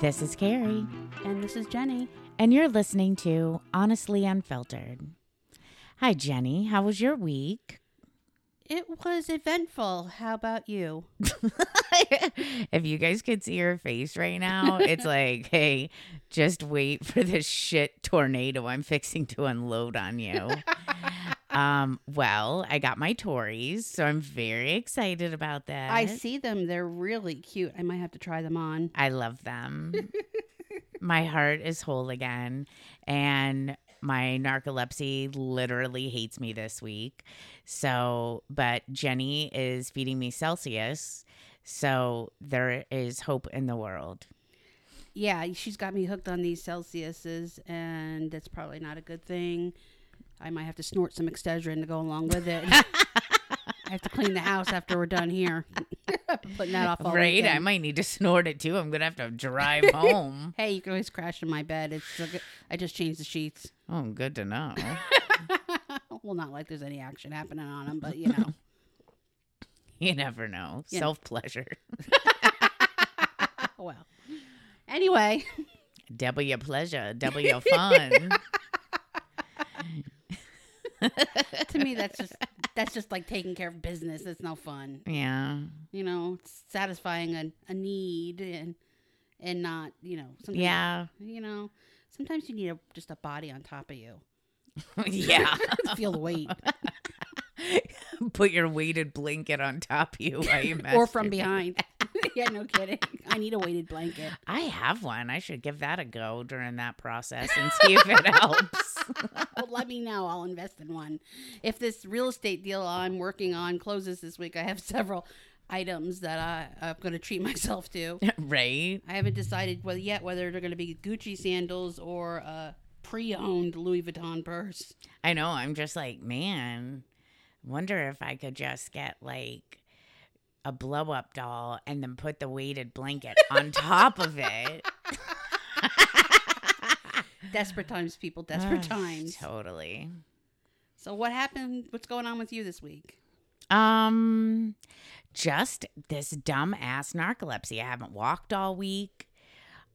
This is Keri, And this is Jeni. and you're listening to Honestly Unfiltered. Hi, Jeni. How was your week? It was eventful. How about you? if you guys could see her face right now, it's like, hey, just wait for this shit tornado I'm fixing to unload on you. um, well, I got my Tories, so I'm very excited about that. I see them. They're really cute. I might have to try them on. I love them. my heart is whole again. And my narcolepsy literally hates me this week. So, but Jenny is feeding me Celsius. So there is hope in the world. Yeah, she's got me hooked on these Celsiuses, and that's probably not a good thing. I might have to snort some Excedrin to go along with it. I have to clean the house after we're done here. Putting that off all right? I might need to snort it too. I'm going to have to drive home. Hey, you can always crash in my bed. It's so good. I just changed the sheets. Oh, good to know. well, not like there's any action happening on them, but you know. You never know. Self pleasure. well. Anyway, Double your pleasure, double your fun. to me that's just that's just like taking care of business. It's no fun. yeah. You know, satisfying a, a need and and not, you know, sometimes, Yeah. you know, sometimes you need a, just a body on top of you. yeah. Feel the weight. Put your weighted blanket on top of you you or from behind. Yeah, no kidding. I need a weighted blanket. I have one. I should give that a go during that process and see if it helps. Well, let me know. I'll invest in one. If this real estate deal I'm working on closes this week, I have several items that I, I'm going to treat myself to. right? I haven't decided whether yet whether they're going to be Gucci sandals or a pre-owned Louis Vuitton purse. I know. I'm just like, man, wonder if I could just get like a blow up doll and then put the weighted blanket on top of it. Desperate times, people. Desperate Ah, times. Totally. So, what happened? What's going on with you this week? Um, just this dumb ass narcolepsy. I haven't walked all week.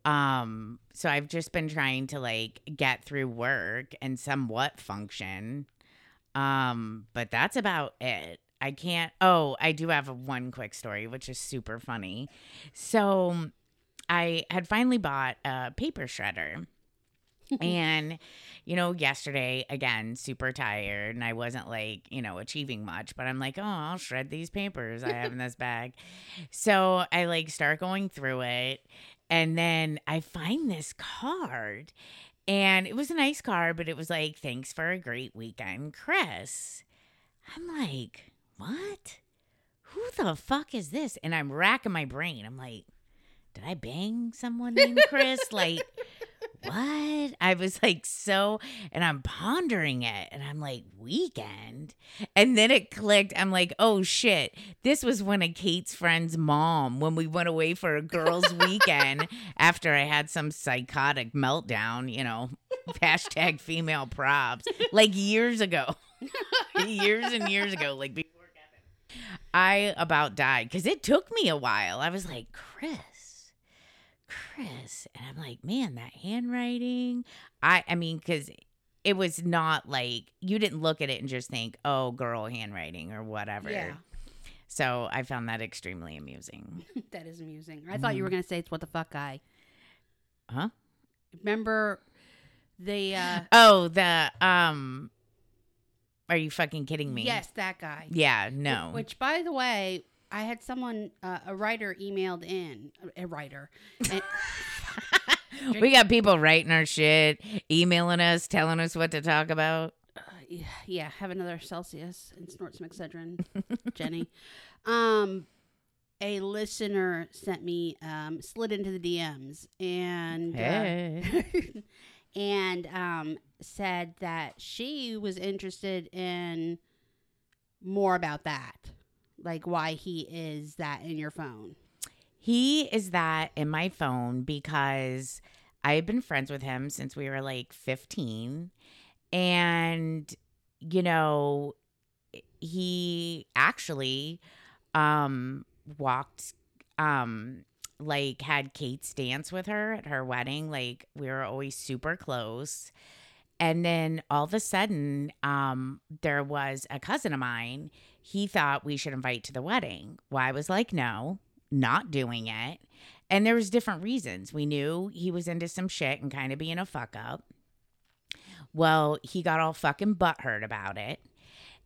Um, so I've just been trying to like get through work and somewhat function. Um, but that's about it. I can't. Oh, I do have a one quick story, which is super funny. So I had finally bought a paper shredder. and you know yesterday again super tired and i wasn't like you know achieving much but i'm like oh i'll shred these papers i have in this bag so i like start going through it and then i find this card and it was a nice card but it was like thanks for a great weekend chris i'm like what who the fuck is this and i'm racking my brain i'm like did i bang someone named chris like what? I was like, so, and I'm pondering it, and I'm like, weekend? And then it clicked. I'm like, oh shit, this was one of Kate's friend's mom when we went away for a girls' weekend after I had some psychotic meltdown, you know, hashtag female props, like years ago, years and years ago, like before. I about died because it took me a while. I was like, Chris. Chris. And I'm like, man, that handwriting. I I mean, because it was not like you didn't look at it and just think, oh, girl handwriting or whatever. Yeah. So I found that extremely amusing. that is amusing. I thought you were going to say it's what the fuck guy. Huh? Remember the uh Oh, the um are you fucking kidding me? yes, that guy. Yeah, no. Which, by the way, I had someone, uh, a writer, emailed in a writer. And, we got people writing our shit, emailing us, telling us what to talk about. uh, yeah, yeah, have another Celsius and snort some Excedrin, Jeni. Um, a listener sent me, um, slid into the DMs and, uh, Hey. and um, said that she was interested in more about that, like why he is that in your phone. He is that in my phone because I have been friends with him since we were like 15. And, you know, he actually um walked um like had Kate's dance with her at her wedding. Like we were always super close. And then all of a sudden, um, there was a cousin of mine. He thought we should invite to the wedding. Well, I was like, no, not doing it. And there was different reasons. We knew he was into some shit and kind of being a fuck up. Well, he got all fucking butthurt about it.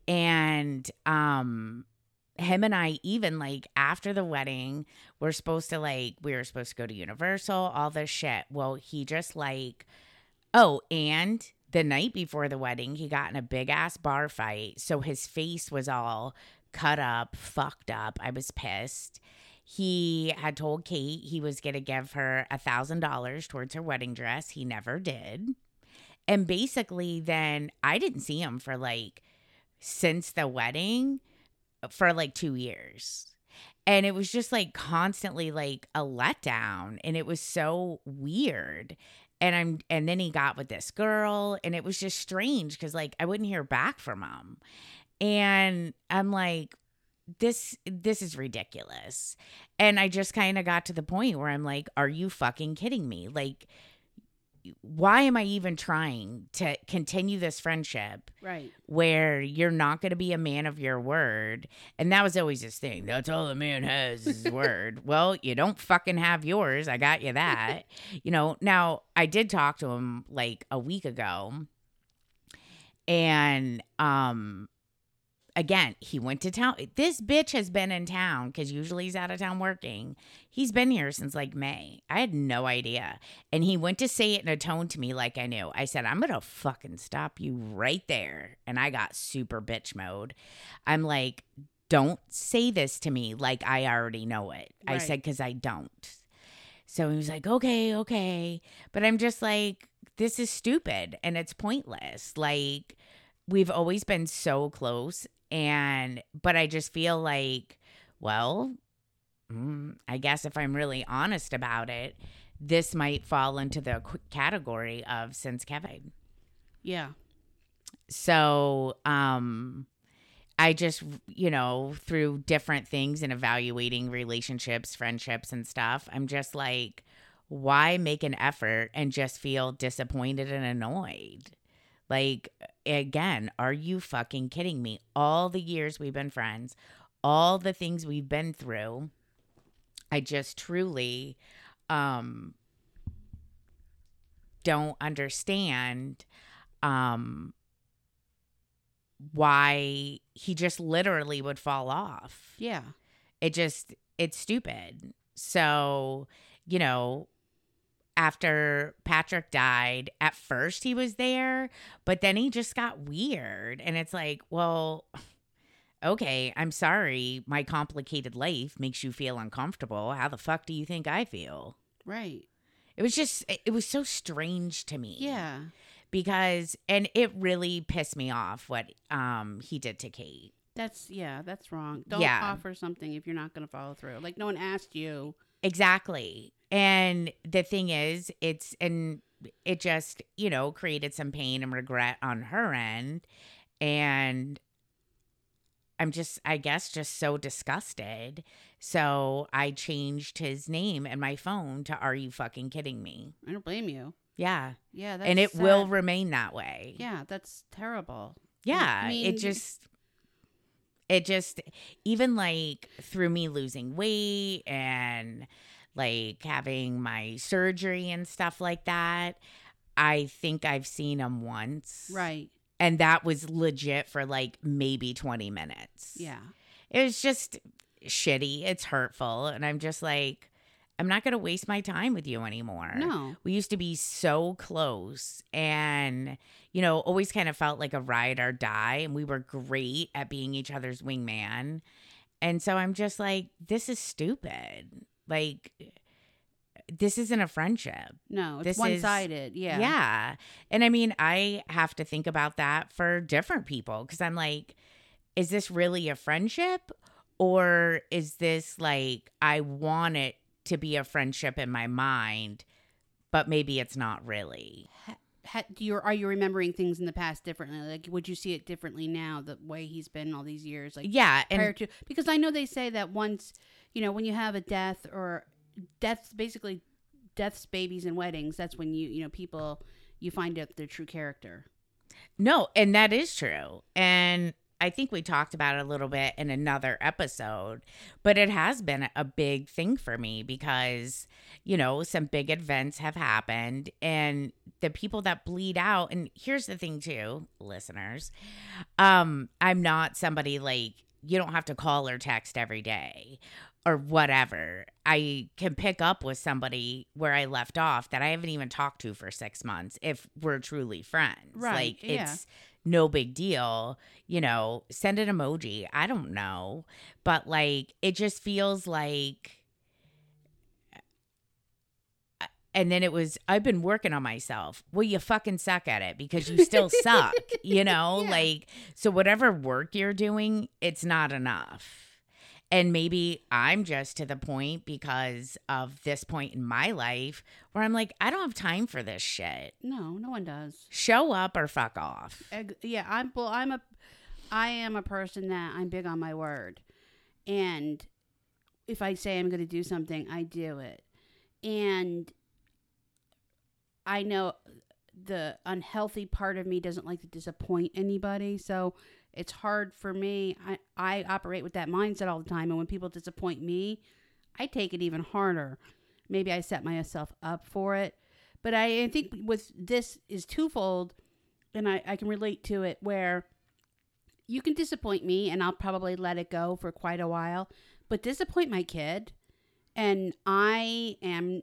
And um him and I even like after the wedding, we're supposed to like we were supposed to go to Universal, all this shit. Well, he just like oh, and the night before the wedding, he got in a big ass bar fight. So his face was all cut up, fucked up. I was pissed. He had told Kate he was going to give her a thousand dollars towards her wedding dress. He never did. And basically, then I didn't see him for like since the wedding for like two years. And it was just like constantly like a letdown. And it was so weird. And I'm, and then he got with this girl. And it was just strange because like I wouldn't hear back from him. And I'm like, this this is ridiculous and i just kind of got to the point where i'm like are you fucking kidding me like why am I even trying to continue this friendship? Right. Where you're not going to be a man of your word. And that was always his thing. That's all a man has is his word. Well, you don't fucking have yours. I got you that. you know, now I did talk to him like a week ago. And um again, he went to town. This bitch has been in town because usually he's out of town working. He's been here since like May. I had no idea. And he went to say it in a tone to me like I knew. I said, I'm going to fucking stop you right there. And I got super bitch mode. I'm like, don't say this to me like I already know it. I said, because I don't. So he was like, okay, okay. But I'm just like, this is stupid and it's pointless. Like, we've always been so close. And, but I just feel like, well, mm, I guess if I'm really honest about it, this might fall into the category of since Kevin. Yeah. So, um, I just, you know, through different things and evaluating relationships, friendships, and stuff, I'm just like, why make an effort and just feel disappointed and annoyed? Like, again, are you fucking kidding me? All the years we've been friends, all the things we've been through, I just truly um don't understand um why he just literally would fall off. Yeah. It just it's stupid. So, you know, after Patrick died, at first he was there, but then he just got weird and it's like, well, okay, I'm sorry. My complicated life makes you feel uncomfortable. How the fuck do you think I feel? Right. It was just it was so strange to me Yeah. because and it really pissed me off what um he did to Kate. That's yeah, that's wrong. Don't Yeah. offer something if you're not going to follow through. Like no one asked you. Exactly. And the thing is, it's and it just, you know, created some pain and regret on her end and I'm just I guess just so disgusted. So I changed his name and my phone to are you fucking kidding me? I don't blame you. Yeah. Yeah, that's and it will remain that way. Yeah, that's terrible. Yeah, I mean- it just it just even like through me losing weight and like having my surgery and stuff like that. I think I've seen him once. Right. And that was legit for like maybe 20 minutes. Yeah. It was just shitty. It's hurtful. And I'm just like, I'm not going to waste my time with you anymore. No. We used to be so close and, you know, always kind of felt like a ride or die. And we were great at being each other's wingman. And so I'm just like, this is stupid. Like, eh, this isn't a friendship. No, This it's is- one sided. Yeah. Yeah. And I mean, I have to think about that for different people because I'm like, is this really a friendship? Or is this like, I want it to be a friendship in my mind, but maybe it's not really? ha, do you are you remembering things in the past differently? Like, would you see it differently now, the way he's been all these years? Like, yeah, and to because I know they say that once you know when you have a death or deaths, basically deaths, babies, and weddings. That's when you you know people you find out their true character. No, and that is true. And I think we talked about it a little bit in another episode, but it has been a big thing for me because, you know, some big events have happened and the people that bleed out and here's the thing too, listeners. Um I'm not somebody like you don't have to call or text every day or whatever. I can pick up with somebody where I left off that I haven't even talked to for 6 months if we're truly friends. Right, Like yeah. it's no big deal, you know, send an emoji. I don't know. But like it just feels like and then it was I've been working on myself. Well, you fucking suck at it because you still suck, you know? Yeah. Like so whatever work you're doing, it's not enough. And maybe I'm just to the point because of this point in my life where I'm like, I don't have time for this shit. No, no one does. Show up or fuck off. Yeah, I'm well. I'm a, I am a person that I'm big on my word, and if I say I'm going to do something, I do it, and I know the unhealthy part of me doesn't like to disappoint anybody, so it's hard for me. I I operate with that mindset all the time, and when people disappoint me, I take it even harder. Maybe I set myself up for it, but I, I think with this is twofold and I, I can relate to it where you can disappoint me and I'll probably let it go for quite a while, but disappoint my kid and I am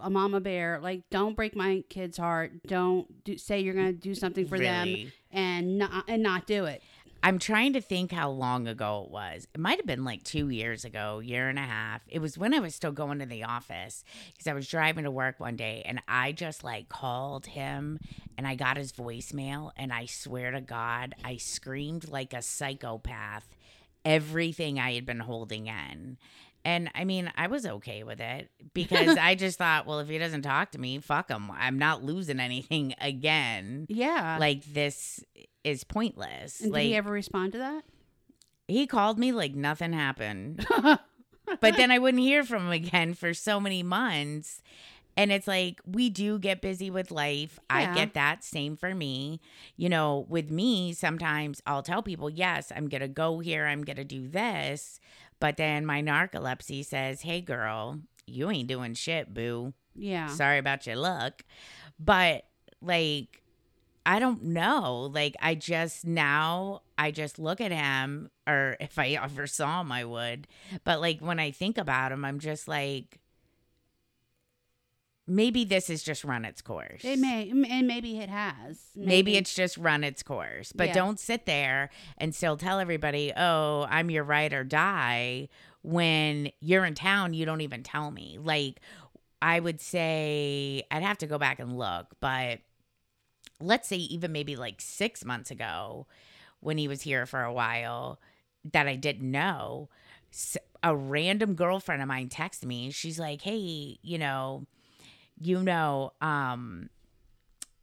a mama bear. Like, don't break my kid's heart. Don't do, say you're going to do something for them and not, and not do it. I'm trying to think how long ago it was. It might have been like two years ago, year and a half. It was when I was still going to the office because I was driving to work one day and I just like called him and I got his voicemail. And I swear to God, I screamed like a psychopath everything I had been holding in. And I mean, I was okay with it because I just thought, well, if he doesn't talk to me, fuck him. I'm not losing anything again. Yeah. Like, this is pointless. and like, did he ever respond to that? he called me like nothing happened. but then I wouldn't hear from him again for so many months. And it's like, we do get busy with life. I get that. Same for me. You know, with me, sometimes I'll tell people, yes, I'm going to go here, I'm going to do this. But then my narcolepsy says, hey, girl, you ain't doing shit, boo. yeah. Sorry about your luck. But like, I don't know. Like, I just now, I just look at him, or if I ever saw him, I would. But like, when I think about him, I'm just like, maybe this has just run its course. It may, and maybe it has. Maybe it's just run its course. But Yeah. don't sit there and still tell everybody, oh, I'm your ride or die when you're in town, you don't even tell me. Like, I would say, I'd have to go back and look, but let's say even maybe like six months ago when he was here for a while that I didn't know, A random girlfriend of mine texted me. She's like, hey, you know, you know, um,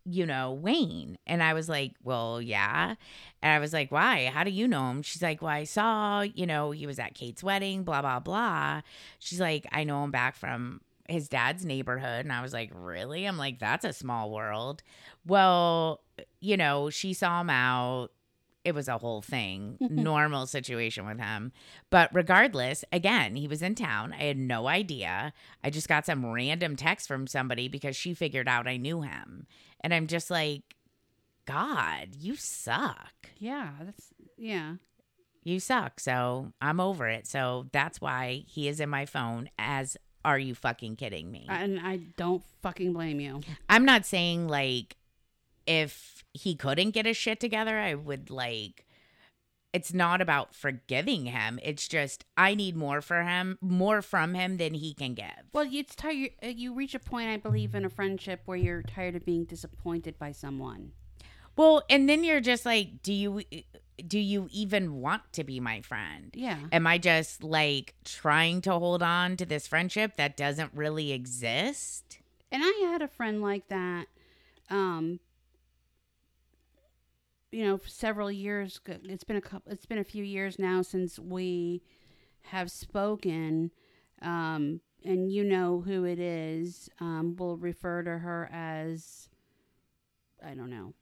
you know, Wayne. And I was like, well, yeah. And I was like, why? How do you know him? She's like, well, I saw, you know, he was at Kate's wedding, blah, blah, blah. She's like, I know him back from his dad's neighborhood. And I was like, really? I'm like, that's a small world. Well, you know, she saw him out. It was a whole thing, mm-hmm. normal situation with him. But regardless, again, he was in town. I had no idea. I just got some random text from somebody because she figured out I knew him. And I'm just like, God, you suck. Yeah. That's yeah. You suck. So I'm over it. So that's why he is in my phone as are you fucking kidding me? And I don't fucking blame you. I'm not saying like if he couldn't get his shit together, I would like it's not about forgiving him. It's just I need more for him, more from him than he can give. Well, it's tired. uh, You reach a point, I believe, in a friendship where you're tired of being disappointed by someone. Well, and then you're just like, do you do you even want to be my friend? Yeah. Am I just like trying to hold on to this friendship that doesn't really exist? And I had a friend like that. Um, you know, several years. It's been a couple. It's been a few years now since we have spoken. Um, and you know who it is. Um, we'll refer to her as. I don't know.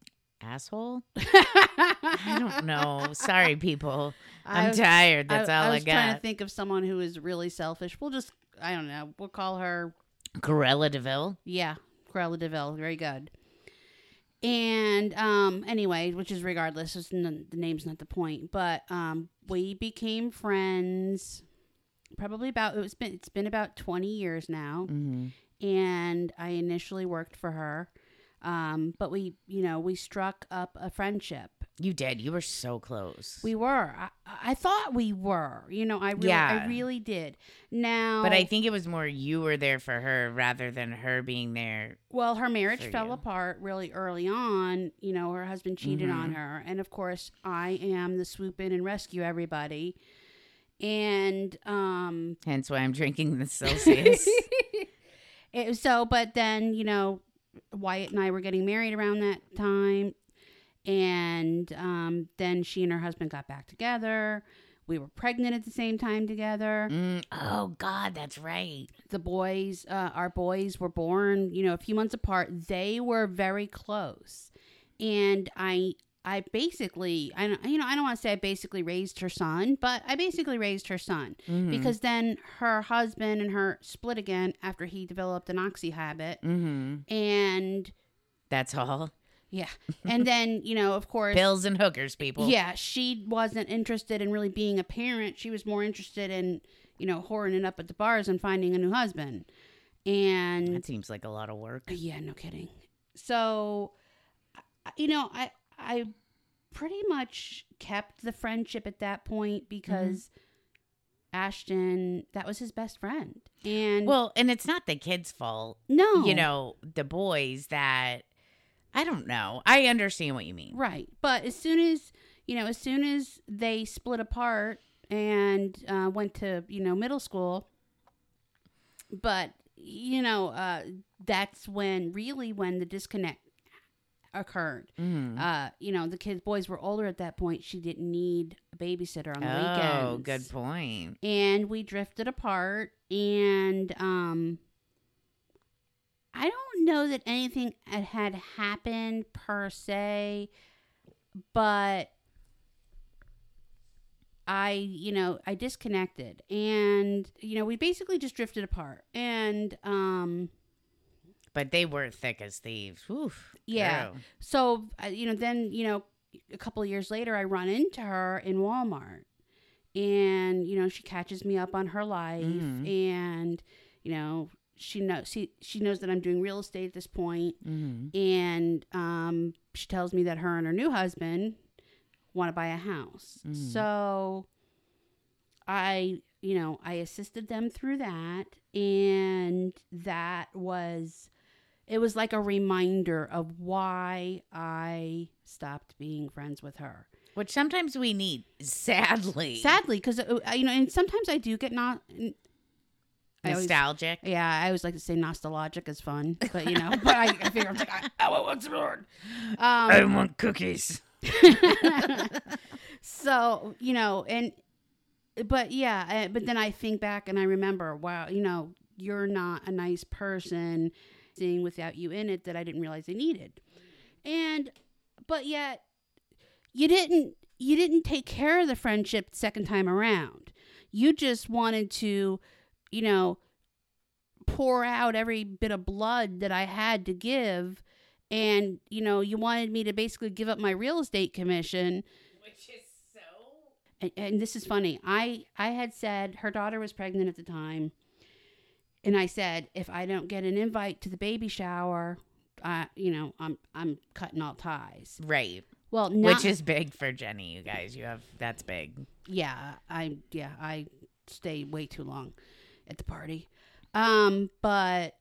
Asshole? I don't know. Sorry, people. I I'm was- tired. That's all I got. I, was trying to think of someone who is really selfish. We'll just, I don't know. We'll call her Cruella de Vil. Yeah, Cruella de Vil, very good. And um, anyway, which is regardless, n- the name's not the point. But um, we became friends. Probably about it's been it's been about twenty years now, Mm-hmm. and I initially worked for her. Um, but we, you know, we struck up a friendship. You did. You were so close. We were. I, I thought we were. You know, I really, Yeah. I really did. Now, but I think it was more you were there for her rather than her being there. Well, her marriage fell you. apart really early on. You know, her husband cheated on Mhm. her. And of course, I am the swoop in and rescue everybody. And um Hence why I'm drinking the Celsius. it, so but then, you know, Wyatt and I were getting married around that time. And um then she and her husband got back together. We were pregnant at the same time together. Mm, oh God, that's right. the boys uh, our boys were born you know a few months apart they were very close and i i basically i don't you know i don't want to say i basically raised her son but i basically raised her son Mhm. because then her husband and her split again after he developed an oxy habit Mhm. and that's all. Yeah and then you know of course Pills and hookers, people. yeah, she wasn't interested in really being a parent. She was more interested in, you know, whoring it up at the bars and finding a new husband. And That seems like a lot of work. yeah, no kidding. So, I- you know, I I pretty much kept the friendship at that point because mm-hmm. Ashton, that was his best friend. And Well, and it's not the kid's fault. no, You know, the boys that I don't know. I understand what you mean. Right. But as soon as, you know, as soon as they split apart and uh, went to, you know, middle school, but, you know, uh, that's when really when the disconnect occurred. Mhm. Uh, you know, the kids, boys were older at that point. She didn't need a babysitter on the Oh, weekends. good point. And we drifted apart and, um, I don't know that anything had- happened per se, but I, you know, I disconnected and, you know, we basically just drifted apart. And, um, But they were thick as thieves. Oof. Yeah. girl. so, uh, you know, then, you know, a couple of years later, I run into her in Walmart and, you know, she catches me up on her life Mhm. and, you know, she knows she, she knows that I'm doing real estate at this point Mhm. and um, she tells me that her and her new husband want to buy a house. Mhm. So I, you know, I assisted them through that, and that was, it was like a reminder of why I stopped being friends with her. Which sometimes we need, sadly. Sadly, because you know, and sometimes I do get not. I always- Nostalgic. yeah, I always like to say nostalgic is fun, but you know, but I, I figure I'm like, I, I want some more. Um, want cookies. so you know and but yeah uh, but then i think back and i remember wow you know you're not a nice person seeing without you in it that i didn't realize i needed and but yet you didn't you didn't take care of the friendship second time around you just wanted to you know pour out every bit of blood that i had to give and you know you wanted me to basically give up my real estate commission Which is so. and, and this is funny. I I had said her daughter was pregnant at the time, and I said if I don't get an invite to the baby shower, I you know I'm I'm cutting all ties. Right. Well, not, Which is big for Jeni, you guys. You have, that's big. yeah I yeah I stay way too long at the party, um but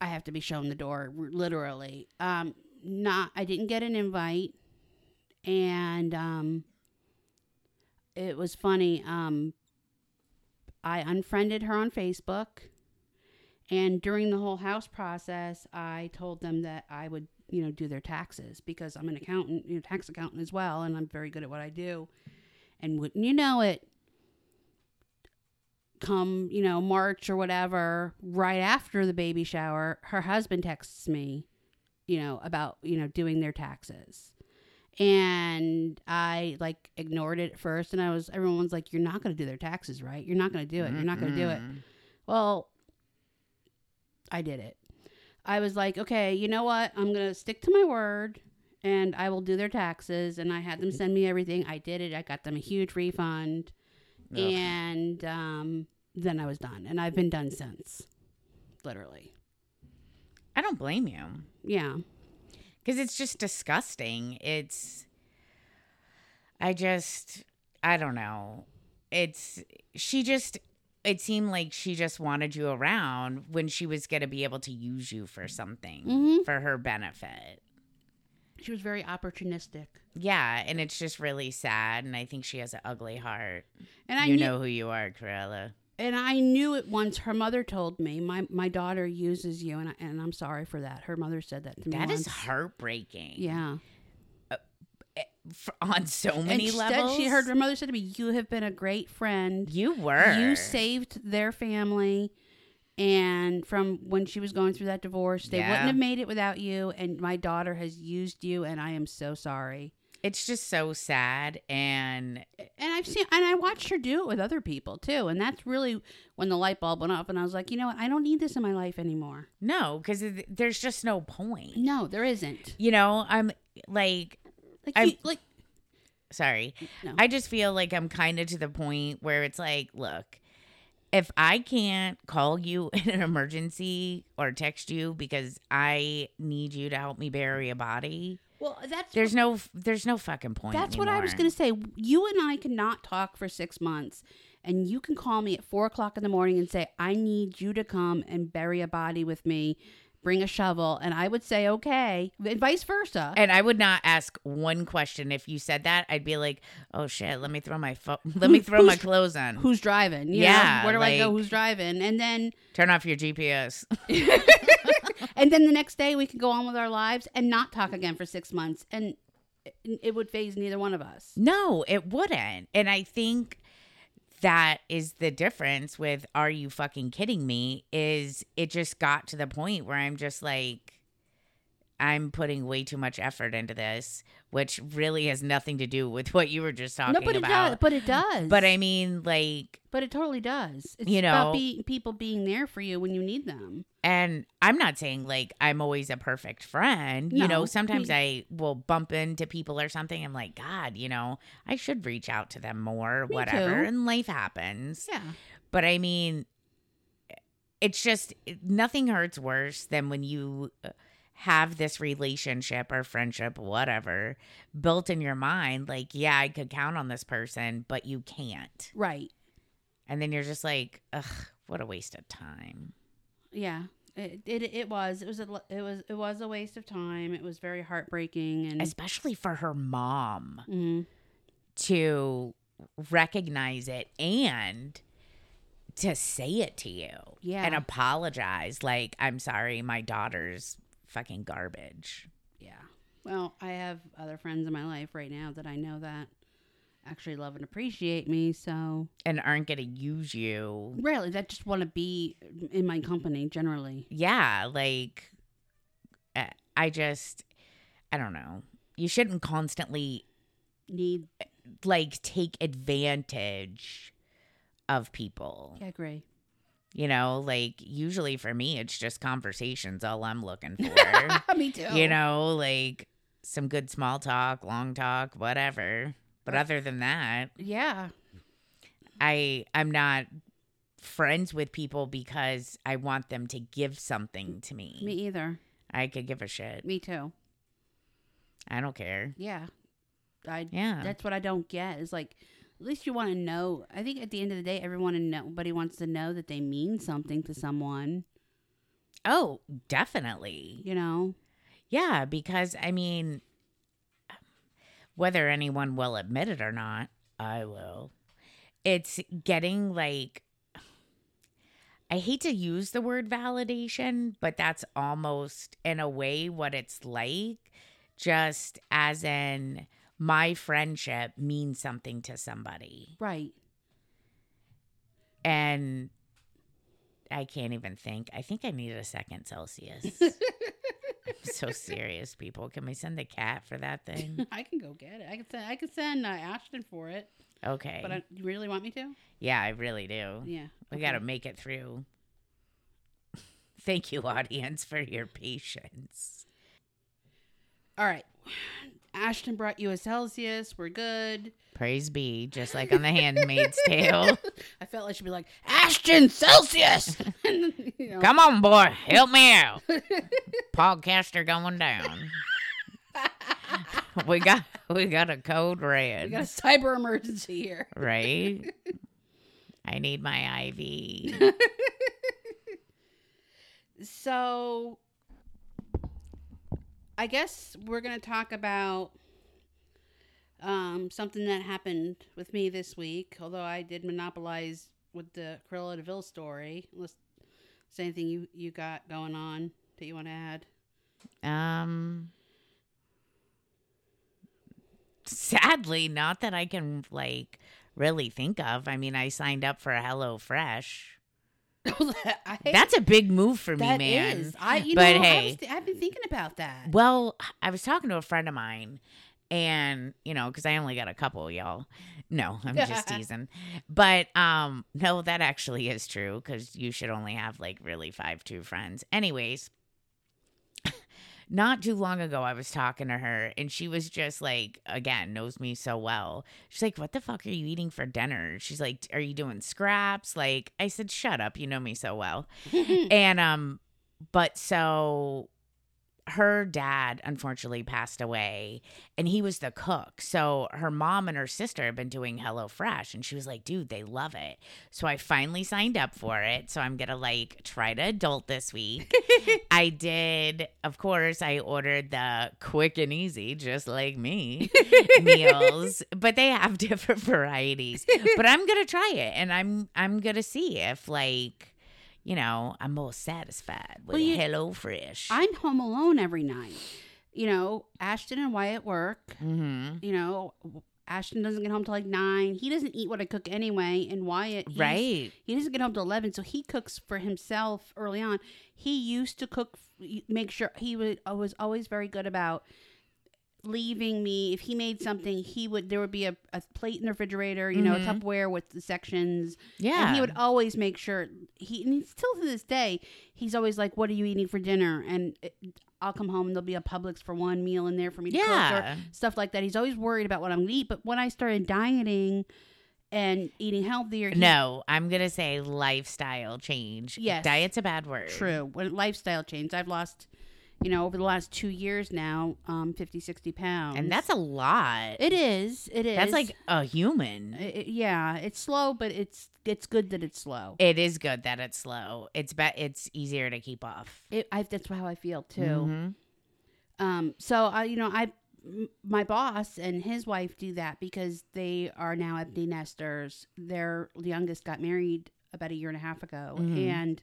I have to be shown the door literally. Um, not I didn't get an invite, and um, it was funny. Um, I unfriended her on Facebook, and during the whole house process, I told them that I would you know, do their taxes because I'm an accountant, you know, tax accountant as well, and I'm very good at what I do. And wouldn't you know it, come, you know, March or whatever, right after the baby shower, her husband texts me, you know, about, you know, doing their taxes. And I like ignored it at first and I was everyone's like, You're not gonna do their taxes, right? You're not gonna do it. You're not gonna do it. Well, I did it. I was like, okay, you know what? I'm going to stick to my word and I will do their taxes. And I had them send me everything. I did it. I got them a huge refund. And um, then I was done. And I've been done since. Literally. I don't blame you Yeah. because it's just disgusting. It's, I just, I don't know. It's, she just, it seemed like she just wanted you around when she was going to be able to use you for something Mhm. for her benefit. She was very opportunistic. Yeah. And it's just really sad. And I think she has an ugly heart. And I you knew, know who you are, Cruella. And I knew it once. Her mother told me, my, my daughter uses you. And, I, and I'm sorry for that. Her mother said that to me. That is once. heartbreaking. Yeah. Uh, eh, f- on so many she levels. she heard her mother said to me, "You have been a great friend. you were. You saved their family." And from when she was going through that divorce, they Yeah. wouldn't have made it without you. And my daughter has used you, and I am so sorry. It's just so sad, and And I've seen, and I watched her do it with other people too. And that's really when the light bulb went off, and I was like, you know what? I don't need this in my life anymore. no, because there's just no point. No, there isn't. You know, I'm like, Like, I'm- you, like sorry, No. I just feel like I'm kind of to the point where it's like, look, if I can't call you in an emergency or text you because I need you to help me bury a body, well, that's there's no, there's no fucking point. That's what I was going to say. You and I cannot talk for six months, and you can call me at four o'clock in the morning and say, I need you to come and bury a body with me, bring a shovel. And I would say, okay, and vice versa. And I would not ask one question. If you said that, I'd be like, "Oh shit, let me throw my phone. Let me throw my clothes on. Who's driving? You know, Yeah, where do I go? Who's driving? And then, Turn off your GPS." and then the next day we could go on with our lives and not talk again for six months, and it, it would phase neither one of us. no, it wouldn't. And I think that is the difference with "Are you fucking kidding me?" Is it just got to the point where I'm just like. I'm putting way too much effort into this, which really has nothing to do with what you were just talking No, but it about. does. But it does. But I mean, like, But it totally does. It's You about know- being, people being there for you when you need them. And I'm not saying like I'm always a perfect friend. You know, sometimes me- I will bump into people or something. I'm like, God, you know, I should reach out to them more, Me whatever. too. And life happens. Yeah. But I mean, it's just nothing hurts worse than when you uh, have this relationship or friendship, whatever, built in your mind. Like, yeah, I could count on this person, but you can't. Right. And then you're just like, ugh, what a waste of time. Yeah. It, it it was it was a it was it was a waste of time. It was very heartbreaking and Especially for her mom. Mhm. to recognize it and to say it to you Yeah. and apologize like i'm sorry my daughter's fucking garbage yeah. Well, I have other friends in my life right now that I know that actually love and appreciate me. So and aren't gonna use you really, that just want to be in my company generally. yeah like uh, i just i don't know you shouldn't constantly Need. like take advantage of people Yeah, I agree. You know like usually for me it's just conversations all i'm looking for me too. you know, like some good small talk, long talk, whatever. But other than that, Yeah. I I'm not friends with people because I want them to give something to me. Me either. I could give a shit. Me too. I don't care. Yeah. I Yeah. that's what I don't get. Is like at least you want to know. I think at the end of the day, everyone and nobody wants to know that they mean something to someone. oh, definitely. You know. Yeah, because I mean whether anyone will admit it or not, I will. It's getting like I hate to use the word validation, but that's almost in a way what it's like. Just as in my friendship means something to somebody. Right. And I can't even think. I think I need a second Celsius. I'm so serious, people. Can we send a cat for that thing? I can go get it. I can send. I can send uh, Ashton for it. Okay. But I, you really want me to? yeah, I really do. Yeah. We okay. got to make it through. Thank you, audience, for your patience. All right. Ashton brought you a Celsius. We're good. Praise be, just like on The Handmaid's Tale. I felt like she'd be like Ashton Celsius. You know. Come on, boy, help me out. Podcaster going down. we got we got a code red, We got a cyber emergency here. right? I need my IV. So, I guess we're going to talk about um, something that happened with me this week. Although I did monopolize with the Cruella de Vil story. Unless there's anything you, you got going on that you want to add. Um, sadly, not that I can like really think of. I mean, I signed up for HelloFresh. I, That's a big move for me, that man. is. I, you But know, I hey. was th- I've been thinking about that. Well, I was talking to a friend of mine, and you know, because I only got a couple, y'all. No, I'm just teasing. But um, no, that actually is true because you should only have like really five true friends. Anyways, not too long ago, I was talking to her, and she was just like, again, knows me so well. She's like, "What the fuck are you eating for dinner?" She's like, "Are you doing scraps?" Like, I said, "Shut up, you know me so well." and um but so her dad unfortunately passed away and he was the cook. So her mom and her sister have been doing HelloFresh and she was like dude they love it. So i finally signed up for it. So i'm gonna like try to adult this week. I did of course i ordered the quick and easy just like me meals but they have different varieties. But i'm gonna try it and i'm i'm gonna see if like you know, I'm more satisfied with Well, you- HelloFresh. I'm home alone every night. You know, Ashton and Wyatt work. mm-hmm. You know, Ashton doesn't get home till like nine. He doesn't eat what I cook anyway. And Wyatt, Right. He doesn't get home till eleven, so he cooks for himself early on. He used to cook, make sure he was was always very good about leaving me if he made something he would there would be a, a plate in the refrigerator you know a Mhm. tupperware with the sections Yeah. and he would always make sure he and he's still to this day he's always like what are you eating for dinner and it, i'll come home and there'll be a publix for one meal in there for me to cook or stuff like that he's always worried about what i'm gonna eat but when i started dieting and eating healthier he- No, I'm gonna say lifestyle change. Yes. Diet's a bad word. true when lifestyle change i've lost you know over the last two years now um 50 60 pounds And that's a lot. it is it is That's like a human. I- I- yeah it's slow but it's it's good that it's slow It is good that it's slow. It's be- it's easier to keep off. it, I, that's how i feel too Mhm. Um, so I, you know, I, m- my boss and his wife do that because they are now empty nesters. Their youngest got married about a year and a half ago, Mhm. and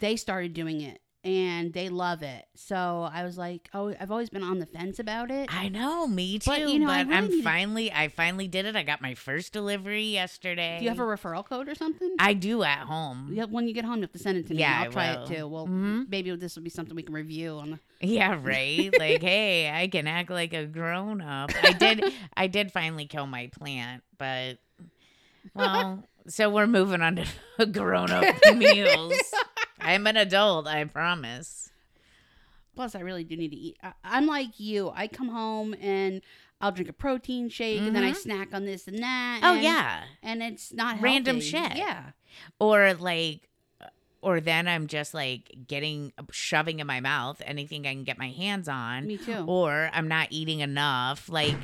they started doing it, and they love it. So I was like, oh, I've always been on the fence about it. I know, me too. But, But, you know, I really I'm finally, I finally did it. I got my first delivery yesterday. do you have a referral code or something? I do at home. Yeah, when you get home, you have to send it to me. Yeah, I'll try it too. Well, Mhm. maybe this will be something we can review on. The, Yeah, right. like, hey, I can act like a grown up. I did. I did finally kill my plant, but well, so we're moving on to grown up meals. I'm an adult. I promise. Plus, I really do need to eat. I, I'm like you. I come home and I'll drink a protein shake, and then I Mhm. snack on this and that. Oh and- yeah, and it's not Random healthy. shit. Yeah, or like. Or then I'm just like getting shoving in my mouth anything I can get my hands on. me too. or I'm not eating enough. Like,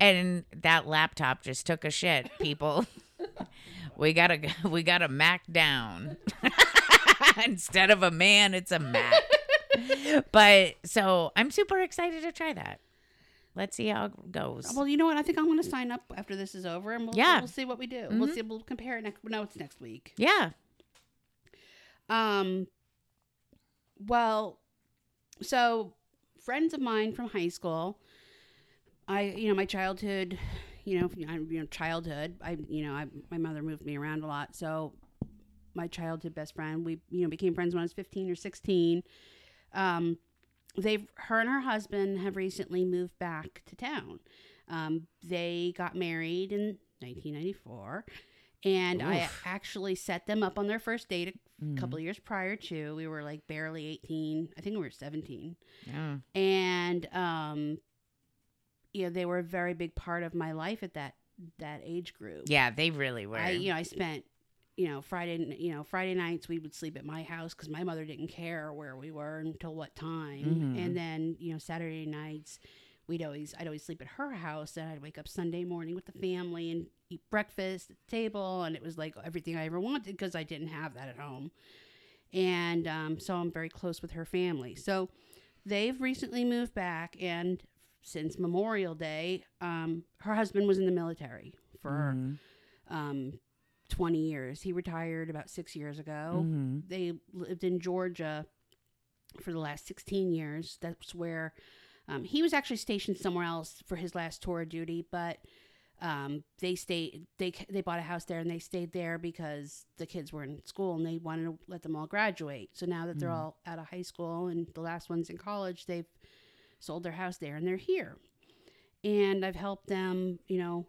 and that laptop just took a shit. People, we gotta we gotta Mac down. Instead of a man, it's a Mac. but so I'm super excited to try that. Let's see how it goes. well, you know what? I think I'm going to sign up after this is over, and we'll Yeah. we'll see what we do. We'll Mhm. see. We'll compare it next. No, it's next week. yeah. Um, well, so friends of mine from high school, I, you know, my childhood, you know, I, you know, childhood, I, you know, I, my mother moved me around a lot. So my childhood best friend, we, you know, became friends when I was 15 or 16. Um, they've, her and her husband have recently moved back to town. Um, they got married in 1994 and I actually set them up on their first date a Mhm. couple of years prior to. We were like barely 18. I think we were 17. Yeah. And um you know, they were a very big part of my life at that that age group. Yeah, they really were. I you know, I spent you know, Friday you know, Friday nights we would sleep at my house cuz my mother didn't care where we were until what time. Mhm. And then, you know, Saturday nights we'd always I'd always sleep at her house and I'd wake up Sunday morning with the family and eat breakfast at the table and it was like everything I ever wanted because I didn't have that at home. And um, so I'm very close with her family. So they've recently moved back and since Memorial Day, um, her husband was in the military for Mhm. um, 20 years. He retired about six years ago Mhm. they lived in Georgia for the last 16 years. That's where um, he was actually stationed somewhere else for his last tour of duty, but um, they stayed. They they bought a house there and they stayed there because the kids were in school and they wanted to let them all graduate. So now that they're Mhm. all out of high school and the last one's in college, they've sold their house there and they're here. And I've helped them. You know,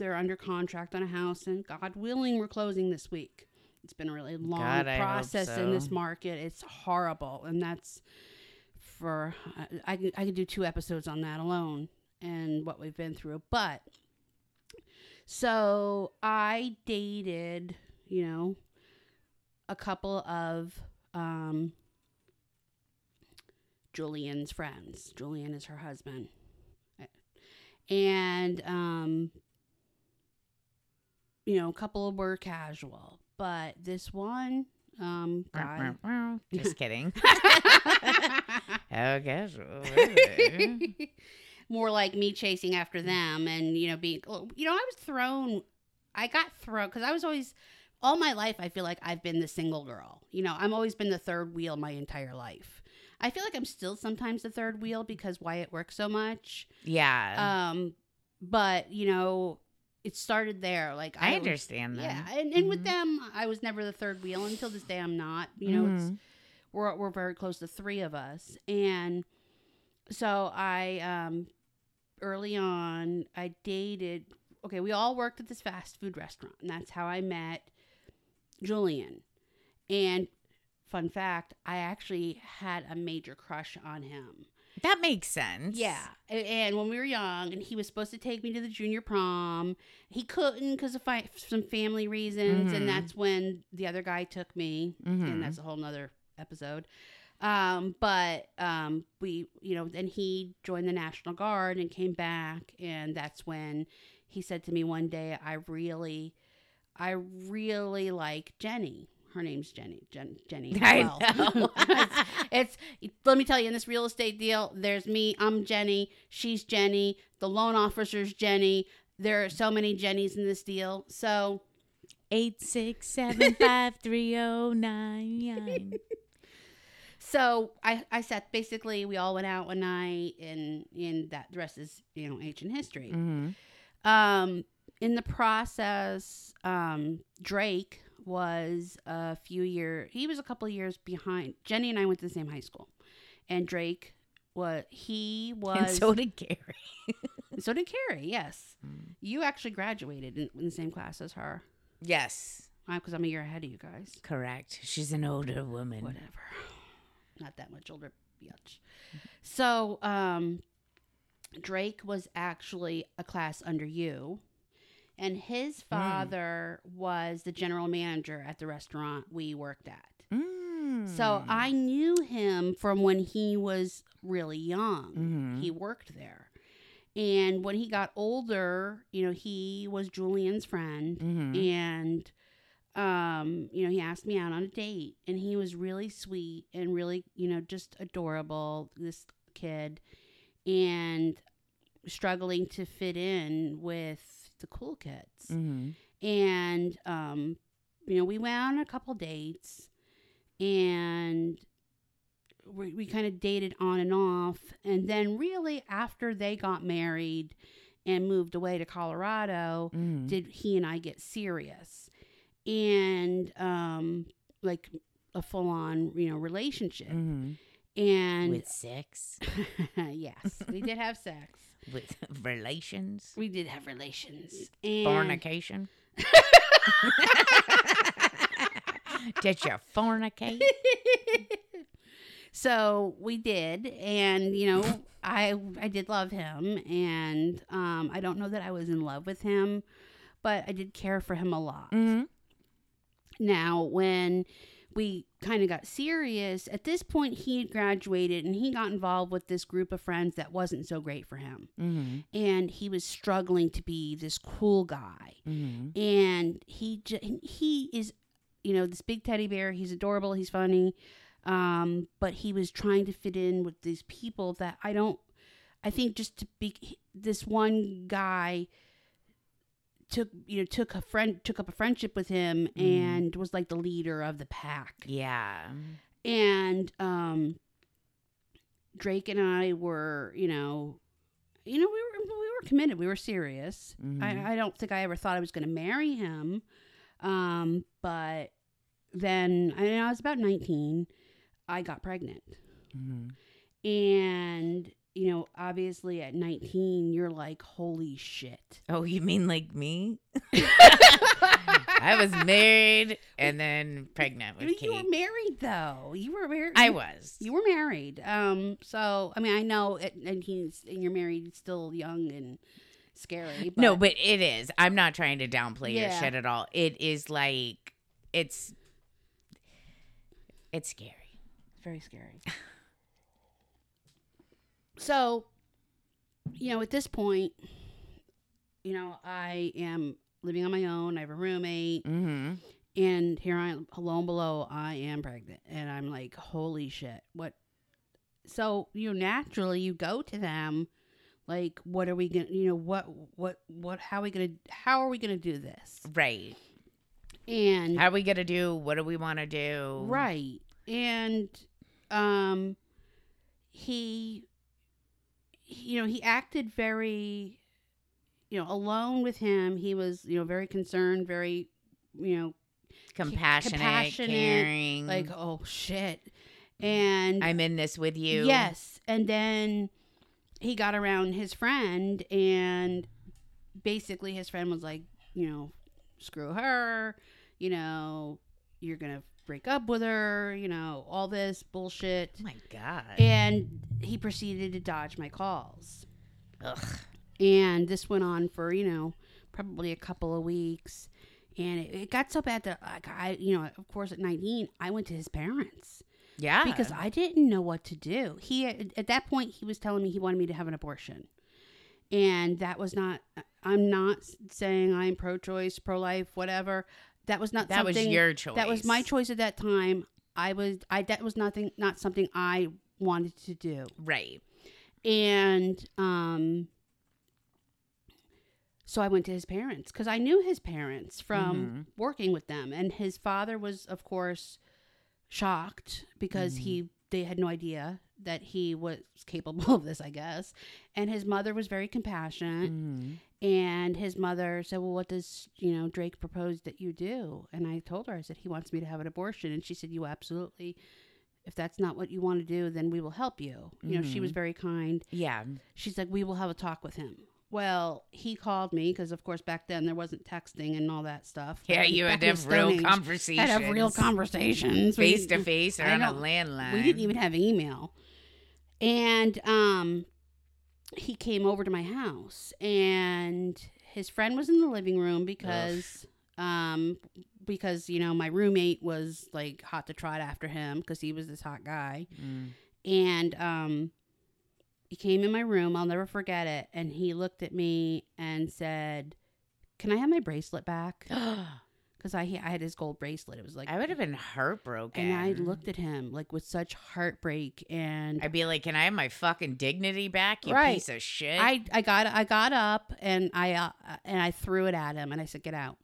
they're under contract on a house, and God willing, we're closing this week. It's been a really long God, process in this market. It's horrible, and that's for I, I could I could do two episodes on that alone and what we've been through. But so I dated, you know, a couple of um Julian's friends. Julian is her husband. And um you know, a couple were casual, but this one um guy Just kidding. oh, casual. more like me chasing after them and you know being oh, you know i was thrown i got thrown because i was always all my life i feel like i've been the single girl you know i've always been the third wheel my entire life i feel like i'm still sometimes the third wheel because wyatt works so much yeah. um but you know it started there like I was- understand that. yeah and, and with Mhm. them i was never the third wheel until this day i'm not you know it's Mhm. we're we're very close to three of us and so i um early on i dated okay we all worked at this fast food restaurant and that's how i met julian and fun fact i actually had a major crush on him that makes sense. yeah and when we were young and he was supposed to take me to the junior prom he couldn't because of fi- some family reasons Mhm. and that's when the other guy took me Mhm. and that's a whole nother episode. Um, but um, we, you know, then he joined the National Guard and came back, and that's when he said to me one day, "I really, I really like Jenny." Her name's Jenny. Jen, Jenny. I well. know. it's, it's. Let me tell you, in this real estate deal, there's me. I'm Jeni. She's Jenny. The loan officer's Jenny. There are so many Jennies in this deal. So Eight six seven five three zero nine nine. So I, I said basically we all went out one night and and that the rest is you know ancient history. Mhm. Um, in the process, um, Drake was a few year he was a couple of years behind. Jenny and I went to the same high school, and Drake was he was And so did Keri. so did Keri. Yes, Mm. you actually graduated in, in the same class as her Yes. because I'm a year ahead of you guys. Correct. She's an older woman. whatever. Not that much older, bitch. So, um, Drake was actually a class under you, and his father was the general manager at the restaurant we worked at. Mm. So I knew him from when he was really young. Mhm. He worked there. And when he got older, you know, he was Julian's friend Mhm. and um you know he asked me out on a date and he was really sweet and really you know just adorable this kid and struggling to fit in with the cool kids Mhm. and um you know we went on a couple dates and we, we kind of dated on and off. And then, really, after they got married and moved away to Colorado, Mhm. did he and I get serious and um, like a full on, you know, relationship. Mhm. And With sex, yes, we did have sex. With relations, We did have relations. And fornication. Did you fornicate? so we did and you know i i did love him and um i don't know that i was in love with him but i did care for him a lot hmm now when we kind of got serious. At this point he had graduated and he got involved with this group of friends that wasn't so great for him. Hmm and he was struggling to be this cool guy. Hmm and he j- he is you know this big teddy bear. He's adorable. He's funny. Um but he was trying to fit in with these people that i don't i think just to be this one guy took you know took a friend took up a friendship with him Mhm. and was like the leader of the pack. Yeah. and um drake and i were you know you know we were we were committed. We were serious. Mhm. I, I don't think i ever thought i was going to marry him. Um but then I, I was about 19 i got pregnant. Hmm and you know obviously at 19 you're like holy shit Oh, you mean like me? I was married and then pregnant with you were married though you were married I was. You were married. Um, so I mean, I know at 19 and you're married, it's still young and scary. But no, but it is. I'm not trying to downplay your shit at all. It is like it's it's scary. very scary. so, you know, at this point, you know, I am living on my own. I have a roommate, Mm-hmm. and here I am, alone below, I am pregnant, and I'm like, holy shit, what? So you know, naturally, you go to them, like, what are we gonna, you know, what, what, what, how are we gonna, how are we gonna do this? Right. And How are we gonna do? What do we want to do? right, and um, he, you know, he acted very, you know, alone with him. He was, you know, very concerned, very, you know, Compassionate, compassionate, caring. like oh shit mm. and I'm in this with you. yes and then he got around his friend and basically his friend was like you know screw her you know you're gonna break up with her you know all this bullshit. Oh my god. and he proceeded to dodge my calls. Ugh. and this went on for you know probably a couple of weeks. And it, it got so bad that like i you know of course at 19 i went to his parents. Yeah. because i didn't know what to do. He at at that point he was telling me he wanted me to have an abortion. And that was not i'm not saying i'm pro-choice pro-life whatever that was not that was your choice. that was my choice at that time i was i that was nothing not something i wanted to do Right. and um so I went to his parents because I knew his parents from Mhm. working with them, and his father was, of course, shocked because he they had no idea that he was capable of this, I guess. And his mother was very compassionate, Mhm. And his mother said, "Well, what does you know Drake propose that you do?" And I told her, I said, "He wants me to have an abortion," and she said, "You absolutely." If that's not what you want to do, then we will help you. You know, she was Mhm. very kind Yeah. she's like, we will have a talk with him. Well, he called me because, of course, back then there wasn't texting and all that stuff. Yeah, you had to have real Age, conversations. Had to have real conversations. face to face or I on a landline. We didn't even have email. And um, he came over to my house, and his friend was in the living room because um because you know my roommate was like hot to trot after him because he was this hot guy. Mm. and um he came in my room i'll never forget it and he looked at me and said can i have my bracelet back because I, I had his gold bracelet it was like I would have been heartbroken. and i looked at him like with such heartbreak and I'd be like, "Can I have my fucking dignity back, you Right. piece of shit?" i i got i got up and i uh, and i threw it at him and i said get out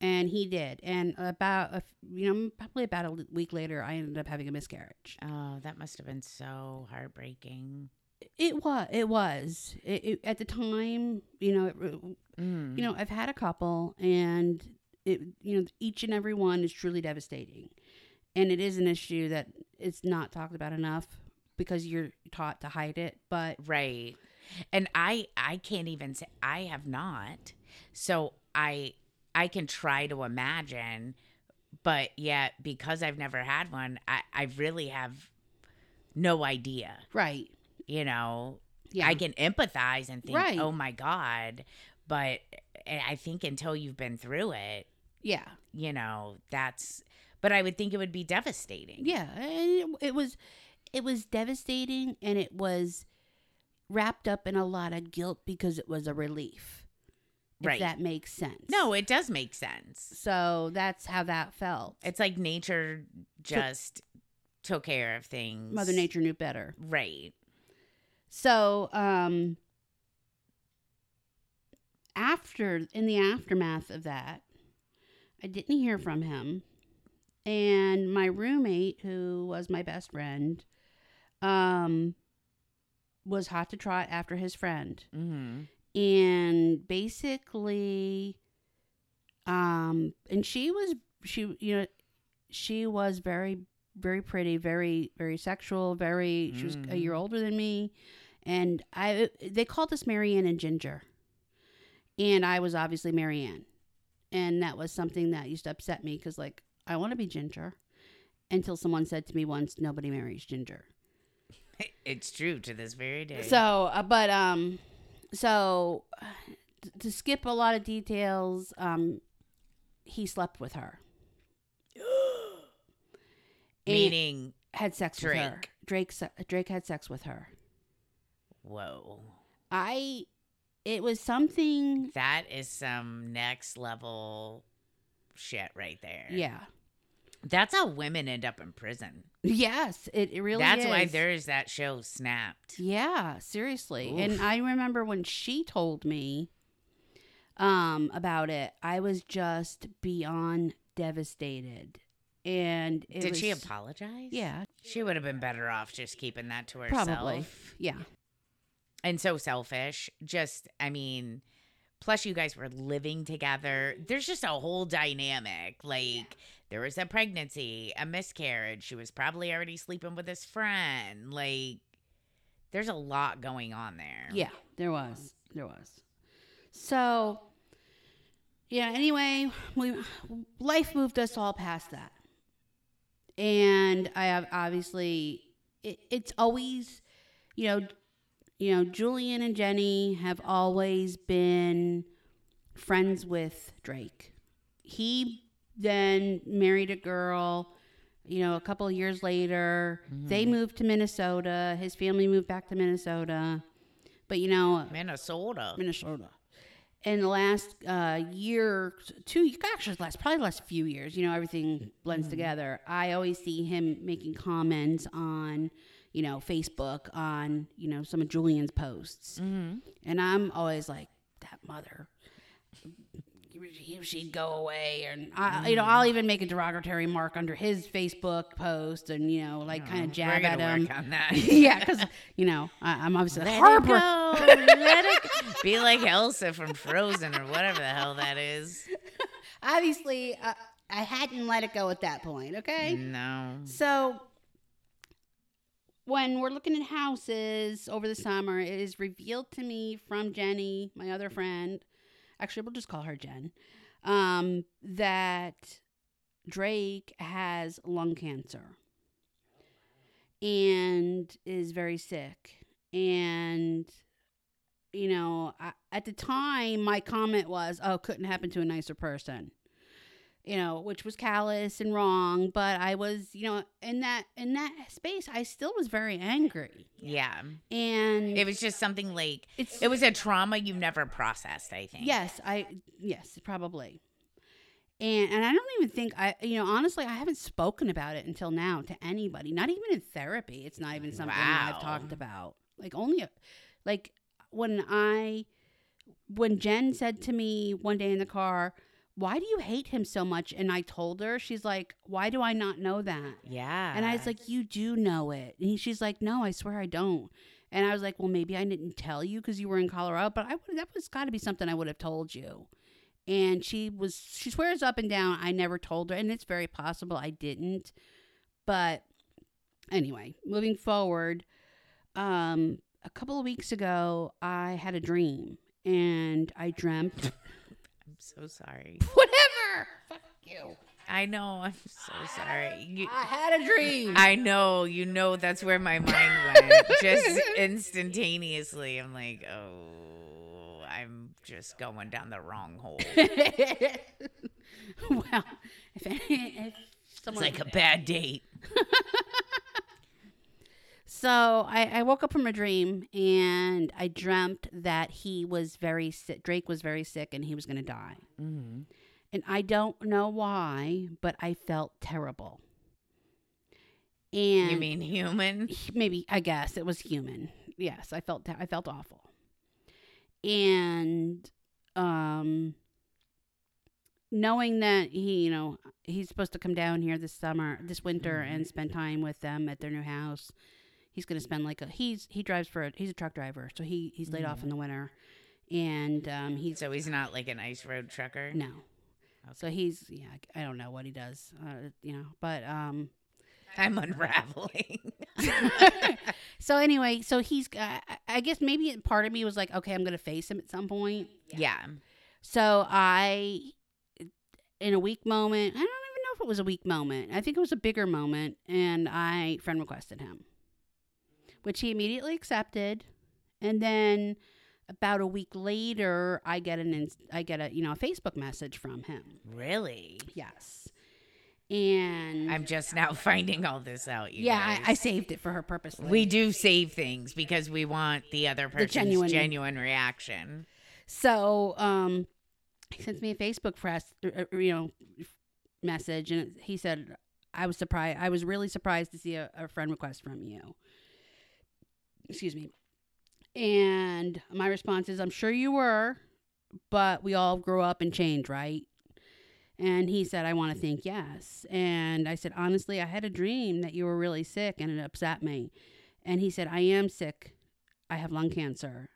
and he did. And about a, you know probably about a week later, I ended up having a miscarriage. Oh, that must have been so heartbreaking. It was. It was. It, it, at the time, you know, it, Mm. you know, I've had a couple, and it, you know, each and every one is truly devastating, and it is an issue that it's not talked about enough because you're taught to hide it. But Right. And I I can't even say I have not. So I I can try to imagine, but yet because I've never had one, I, I really have no idea. right, You know, yeah, I can empathize and think, Right. oh my God. But eh, I think until you've been through it, yeah, you know, that's but I would think it would be devastating. yeah. And it, it was, it was devastating, and it was wrapped up in a lot of guilt because it was a relief. If Right. that makes sense. No, it does make sense. So that's how that felt. It's like nature just took care of things. Mother Nature knew better. Right. So, um, after in the aftermath of that, I didn't hear from him, and my roommate, who was my best friend, um, was hot to trot after his friend, Mm-hmm. and basically, um, and she was she you know she was very very pretty, very very sexual, very she was a year older than me, and I they called us Mary Ann and Ginger, and I was obviously Mary Ann, and that was something that used to upset me because like I want to be Ginger, until someone said to me once, nobody marries Ginger. It's true to this very day. So, uh, but um, so t- to skip a lot of details, um, he slept with her. Meaning, had sex with her. Drake. Drake se- Drake had sex with her. whoa, I it was something that is some next level shit right there. yeah. That's how women end up in prison. Yes, it, it really That's why there's that show Snapped. Yeah, seriously. Oof. And I remember when she told me um about it, I was just beyond devastated. And it Did she apologize? Yeah, She would have been better off just keeping that to herself. probably. Yeah. And so selfish. Just, I mean, plus you guys were living together. Mm-hmm. There's just a whole dynamic. Like, there was a pregnancy, a miscarriage. She was probably already sleeping with his friend. Like, there's a lot going on there. Yeah, there was. There was. So, yeah, anyway, we life moved us all past that. And I have obviously it, it's always, you know, you know, Julian and Jenny have always been friends with Drake. He then married a girl, you know, a couple of years later. They moved to Minnesota. His family moved back to Minnesota. But, you know, Minnesota. Minnesota. In the last uh, year, two, actually, last probably the last few years, you know, everything blends together. I always see him making comments on, you know, Facebook on, you know, some of Julian's posts, Mm-hmm. and I'm always like, that mother. She'd go away, and I, you know, I'll even make a derogatory mark under his Facebook post, and you know, like kind of jab at him. work on that. yeah, because you know, I, I'm obviously Let Harper. it go. Let it go. Be like Elsa from Frozen or whatever the hell that is. obviously uh, I hadn't let it go at that point, okay? No. So when we're looking at houses over the summer, it is revealed to me from Jenny, my other friend, actually we'll just call her Jen, um, that Drake has lung cancer and is very sick. And you know, I, at the time, my comment was, "Oh, couldn't happen to a nicer person," you know, which was callous and wrong. But I was, you know, in that in that space, I still was very angry, Yeah. and It was just something like it's it was a trauma you never processed, I think. yes, I yes, probably. And and I don't even think I you know honestly I haven't spoken about it until now to anybody not even in therapy it's not even something that I've talked about like only a, like when I when Jen said to me one day in the car why do you hate him so much? And I told her, she's like, why do I not know that? Yeah. And I was like, you do know it. And he, she's like, no, I swear I don't. And I was like, well, maybe I didn't tell you because you were in Colorado, but I would that was got to be something I would have told you. And she was she swears up and down I never told her, and it's very possible I didn't. But anyway, moving forward, um, a couple of weeks ago, I had a dream, and I dreamt I'm so sorry. whatever. Fuck you. I know. I'm so sorry. You, I had a dream. I know. You know that's where my mind went. just instantaneously. I'm like, oh, I'm just going down the wrong hole. Well, if, if someone like a bad date. So I, I woke up from a dream and I dreamt that he was very sick. Drake was very sick and he was going to die. Mm-hmm. And I don't know why, but I felt terrible. And You mean human? maybe I guess it was human. Yes, I felt I felt awful. And um knowing that he, you know, he's supposed to come down here this summer, this winter Mhm. and spend time with them at their new house. He's going to spend like a he's he drives for a, he's a truck driver, so he he's laid off Mhm. in the winter. And um he's So he's not like an ice road trucker? no. So he's yeah, I I don't know what he does. Uh, you know, but um I'm unraveling. so anyway, so he's. Uh, I- I guess maybe part of me was like, okay, I'm gonna face him at some point. yeah. So I, in a weak moment, I don't even know if it was a weak moment. I think it was a bigger moment, and I friend requested him, which he immediately accepted, and then about a week later, I get an ins- I get a you know a Facebook message from him. Really? Yes, and I'm just now finding all this out. You yeah, I. I saved it for her purposely. we do save things because we want the other person's genuine- genuine, reaction. So, um, he sends me a Facebook press, uh, uh, you know, message, and he said, "I was surprised. I was really surprised to see a, a friend request from you." Excuse me. And my response is, "I'm sure you were, but we all grow up and change, right?" And he said, I want to think yes. And I said, honestly, I had a dream that you were really sick and it upset me. And he said, I am sick. I have lung cancer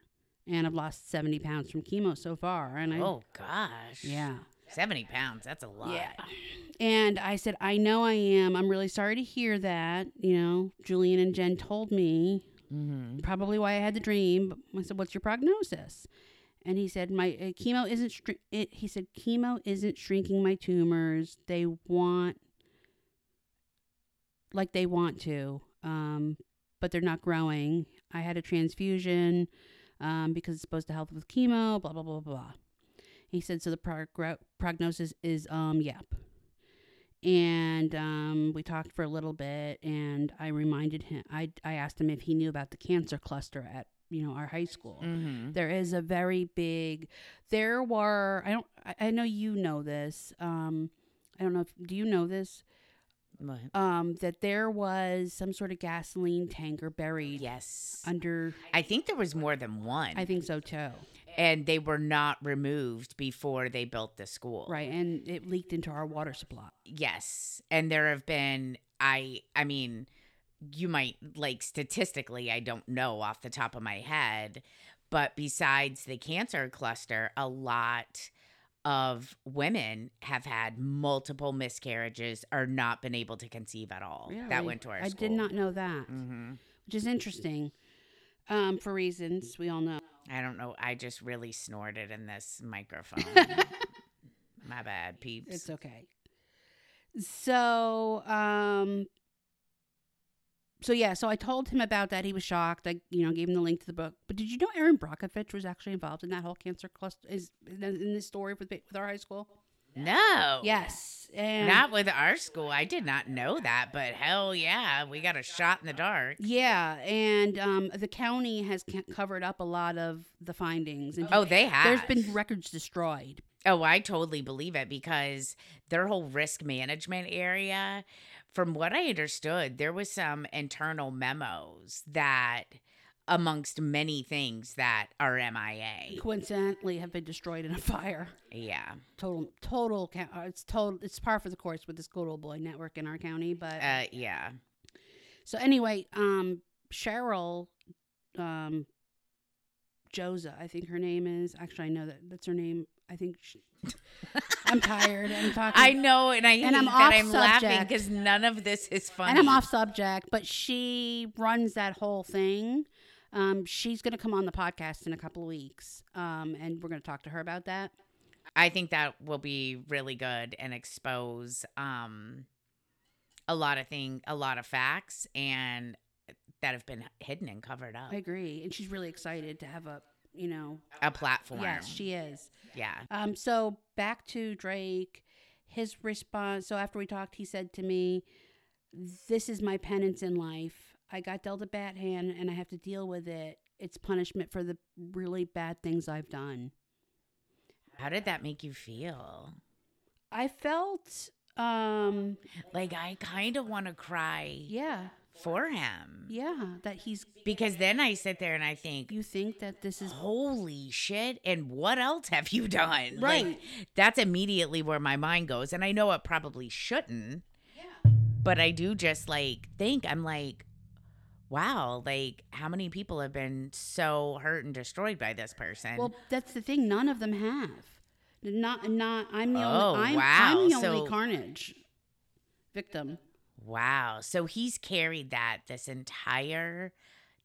and I've lost 70 pounds from chemo so far. And I, Oh gosh. yeah. 70 pounds. That's a lot. Yeah. And I said, I know I am. I'm really sorry to hear that. You know, Julian and Jen told me Mm-hmm. probably why I had the dream. I said, "What's your prognosis?" And he said, "My uh, chemo isn't." It, he said, "Chemo isn't shrinking my tumors. They want, like they want to, um, but they're not growing. I had a transfusion um, because it's supposed to help with chemo. Blah blah blah blah." He said, "So the prog- prognosis is um, yep." And um, we talked for a little bit and i reminded him I, I asked him if he knew about the cancer cluster at you know our high school Mm-hmm. there is a very big there were i don't i, I know you know this um, i don't know if do you know this um, that there was some sort of gasoline tanker buried Yes. under I think there was more than one. i think so too and they were not removed before they built the school. right and it leaked into our water supply Yes. And there have been I I mean you might like statistically I don't know off the top of my head, but besides the cancer cluster, a lot of women have had multiple miscarriages or not been able to conceive at all. That went to our i school. did not know that hmm which is interesting um, for reasons we all know I don't know. I just really snorted in this microphone. My bad, peeps. It's okay. So, um, so yeah, so I told him about that. He was shocked. I, you know, gave him the link to the book. But did you know Erin Brockovich was actually involved in that whole cancer cluster? Is in in this story with with our high school? No. Yes, and Not with our school. I did not know that, but hell yeah, we got a shot in the dark. yeah, and um, the county has ca- covered up a lot of the findings. And Oh, they have. there's been records destroyed. Oh, I totally believe it because their whole risk management area, from what I understood, there was some internal memos that amongst many things that are MIA. Coincidentally, have been destroyed in a fire. Yeah. Total, total. uh, It's total. It's par for the course with this good old boy network in our county. But Uh, yeah. so anyway, um, Cheryl, um, Josa, I think her name is. Actually, I know that that's her name. I think. She, I'm tired. I'm talking. I know, and I And I'm off I'm laughing subject. because none of this is funny. and I'm off subject, but she runs that whole thing. Um, she's going to come on the podcast in a couple of weeks, um, and we're going to talk to her about that. I think that will be really good and expose um a lot of thing, a lot of facts, and that have been hidden and covered up. I agree, and she's really excited to have a, you know, A platform. yes, she is. yeah. Um, so back to Drake, his response. So after we talked, he said to me, "This is my penance in life. I got dealt a bad hand, and I have to deal with it. It's punishment for the really bad things I've done." How did that make you feel? I felt, um, Like I kind of want to cry yeah, for him. yeah, that he's. Because then I sit there and I think, You think that this is holy shit, and what else have you done? Like, Right. that's immediately where my mind goes. And I know it probably shouldn't, Yeah. but I do just like think, I'm like, wow, like how many people have been so hurt and destroyed by this person? Well, that's the thing. None of them have. Not, not. I'm the Oh, only. I'm, wow. I'm the So- only Carnage victim. wow. So he's carried that this entire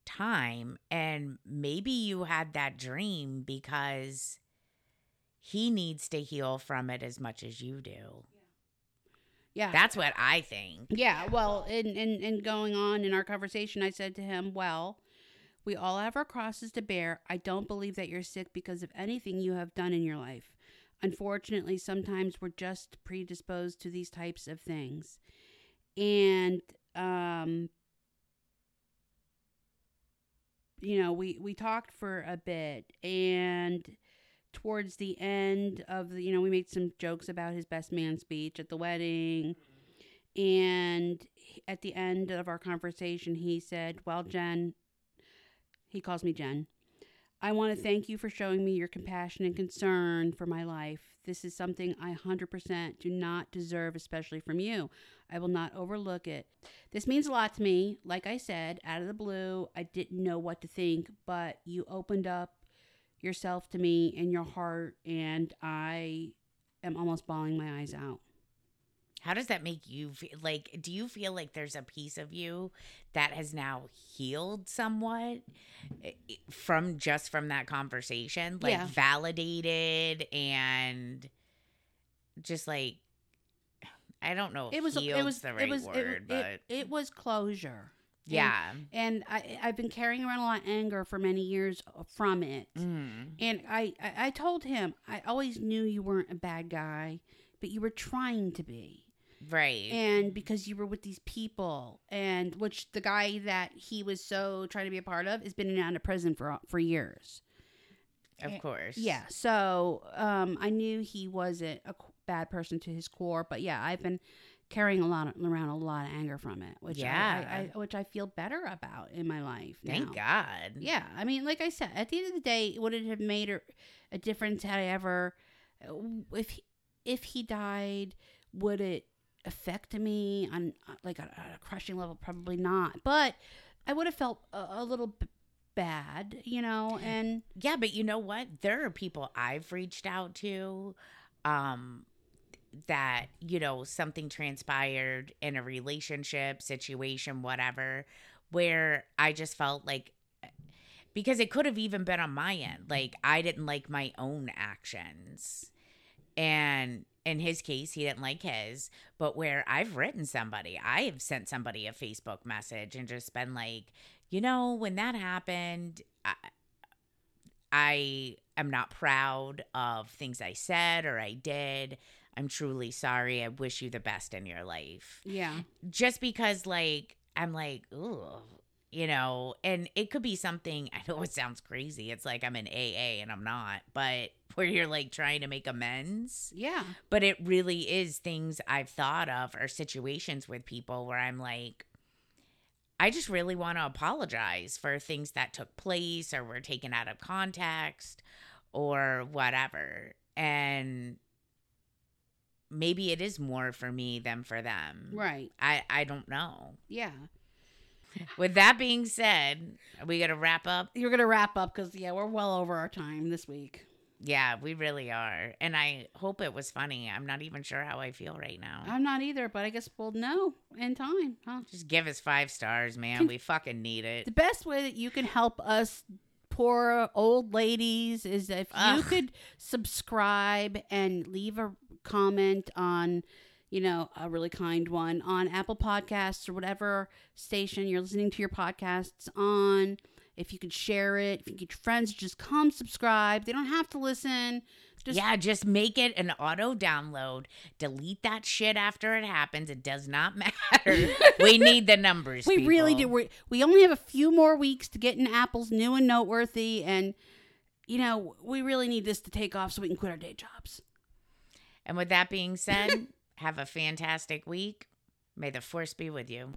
time. And maybe you had that dream because he needs to heal from it as much as you do. Yeah, That's what I think. Yeah, well, in, in, in going on in our conversation, I said to him, Well, we all have our crosses to bear. I don't believe that you're sick because of anything you have done in your life. Unfortunately, sometimes we're just predisposed to these types of things. And, um, you know, we, we talked for a bit and towards the end of the, you know, we made some jokes about his best man speech at the wedding. And at the end of our conversation, he said, Well, Jen, he calls me Jen. I want to thank you for showing me your compassion and concern for my life. This is something I 100% do not deserve, especially from you. I will not overlook it. This means a lot to me. Like I said, out of the blue, I didn't know what to think, but you opened up yourself to me and your heart, and I am almost bawling my eyes out. How does that make you feel? Like, do you feel like there's a piece of you that has now healed somewhat eh, from just from that conversation? Like, Yeah. validated and just like, I don't know if It was it was the right it was word, it, but it, it was closure. Yeah. And I I've been carrying around a lot of anger for many years from it. Mm. And I, I I told him I always knew you weren't a bad guy, but you were trying to be. Right. And because you were with these people, and which the guy that he was so trying to be a part of has been in and out of prison for for years. of course. Yeah, so um, I knew he wasn't a bad person to his core, but yeah, I've been carrying a lot of, around a lot of anger from it, which I- Yeah. I, I, which I feel better about in my life. Thank. God. Yeah, I mean, like I said, at the end of the day, would it have made a, a difference had I ever, if he, if he died, would it affect me on uh, like a, a crushing level? Probably not, but I would have felt a, a little b- bad, you know, and Yeah, but you know what? There are people I've reached out to um that, you know, something transpired in a relationship, situation, whatever, where I just felt like because it could have even been on my end. Like I didn't like my own actions. And in his case, he didn't like his. But where I've written somebody, I have sent somebody a Facebook message and just been like, you know, when that happened, I, I am not proud of things I said or I did. I'm truly sorry. I wish you the best in your life. yeah, Just because, like, I'm like, ooh, you know, and it could be something. I know it sounds crazy. It's like I'm in AA and I'm not, but where you're like trying to make amends. yeah, But it really is things I've thought of or situations with people where I'm like, I just really want to apologize for things that took place or were taken out of context or whatever. And maybe it is more for me than for them. Right. I, I don't know. Yeah. With that being said, are we to wrap up? You're gonna wrap up because yeah, we're well over our time this week. Yeah, we really are. And I hope it was funny. I'm not even sure how I feel right now. I'm not either, but I guess we'll know in time, huh? Just give us five stars, man. Can- we fucking need it. The best way that you can help us poor old ladies is if you could subscribe and leave a comment on you know a really kind one on apple podcasts or whatever station you're listening to your podcasts on if you could share it if you get your friends just come subscribe they don't have to listen just yeah, just make it an auto download. Delete that shit after it happens. It does not matter. we need the numbers. we really do people. we we only have a few more weeks to get in apple's new and noteworthy and you know we really need this to take off so we can quit our day jobs And with that being said, have a fantastic week. May the force be with you.